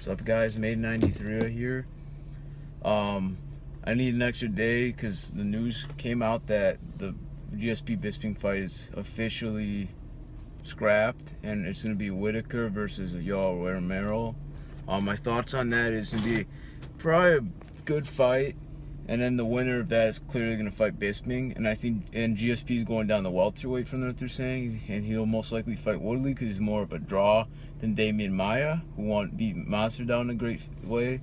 What's up, guys? Made 93 right here. Um, I need an extra day because the news came out that the GSP Bisping fight is officially scrapped and it's going to be Whittaker versus Yoel Romero. Um, my thoughts on that is going to be probably a good fight. And then the winner of that is clearly going to fight Bisping. And I think, and GSP is going down the welterweight from what they're saying. And he'll most likely fight Woodley because he's more of a draw than Demian Maia, who won beat Monster down a great way.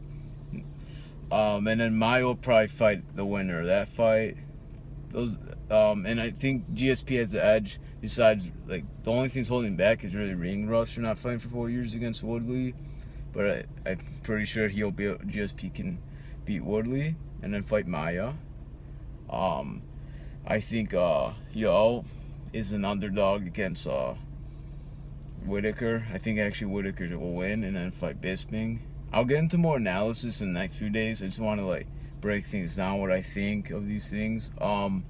Um, and then Maia will probably fight the winner of that fight. Those, um, and I think GSP has the edge. Besides, like the only thing's holding back is really ring rust for not fighting for four years against Woodley. But I, I'm pretty sure he'll be GSP can beat Woodley and then fight Maia. Um, I think uh, Yo is an underdog against uh, Whittaker. I think actually Whittaker will win and then fight Bisping. I'll get into more analysis in the next few days. I just want to like break things down, what I think of these things. Um,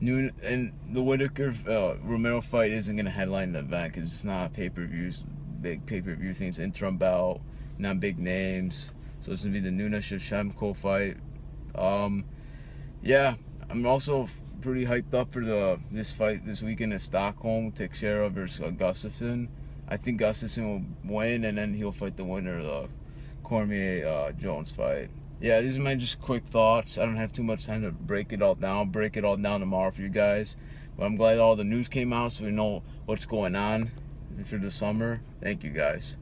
new and the Whittaker uh, Romero fight isn't gonna headline the event because it's not pay per views, big pay per view things, interim bout, not big names. So it's gonna be the Nunes Shevchenko fight. Um, yeah, I'm also pretty hyped up for the this fight this weekend in Stockholm, Teixeira versus Gustafsson. I think Gustafsson will win, and then he'll fight the winner of the Cormier uh, Jones fight. Yeah, these are my just quick thoughts. I don't have too much time to break it all down. Break it all down tomorrow for you guys. But I'm glad all the news came out so we know what's going on for the summer. Thank you guys.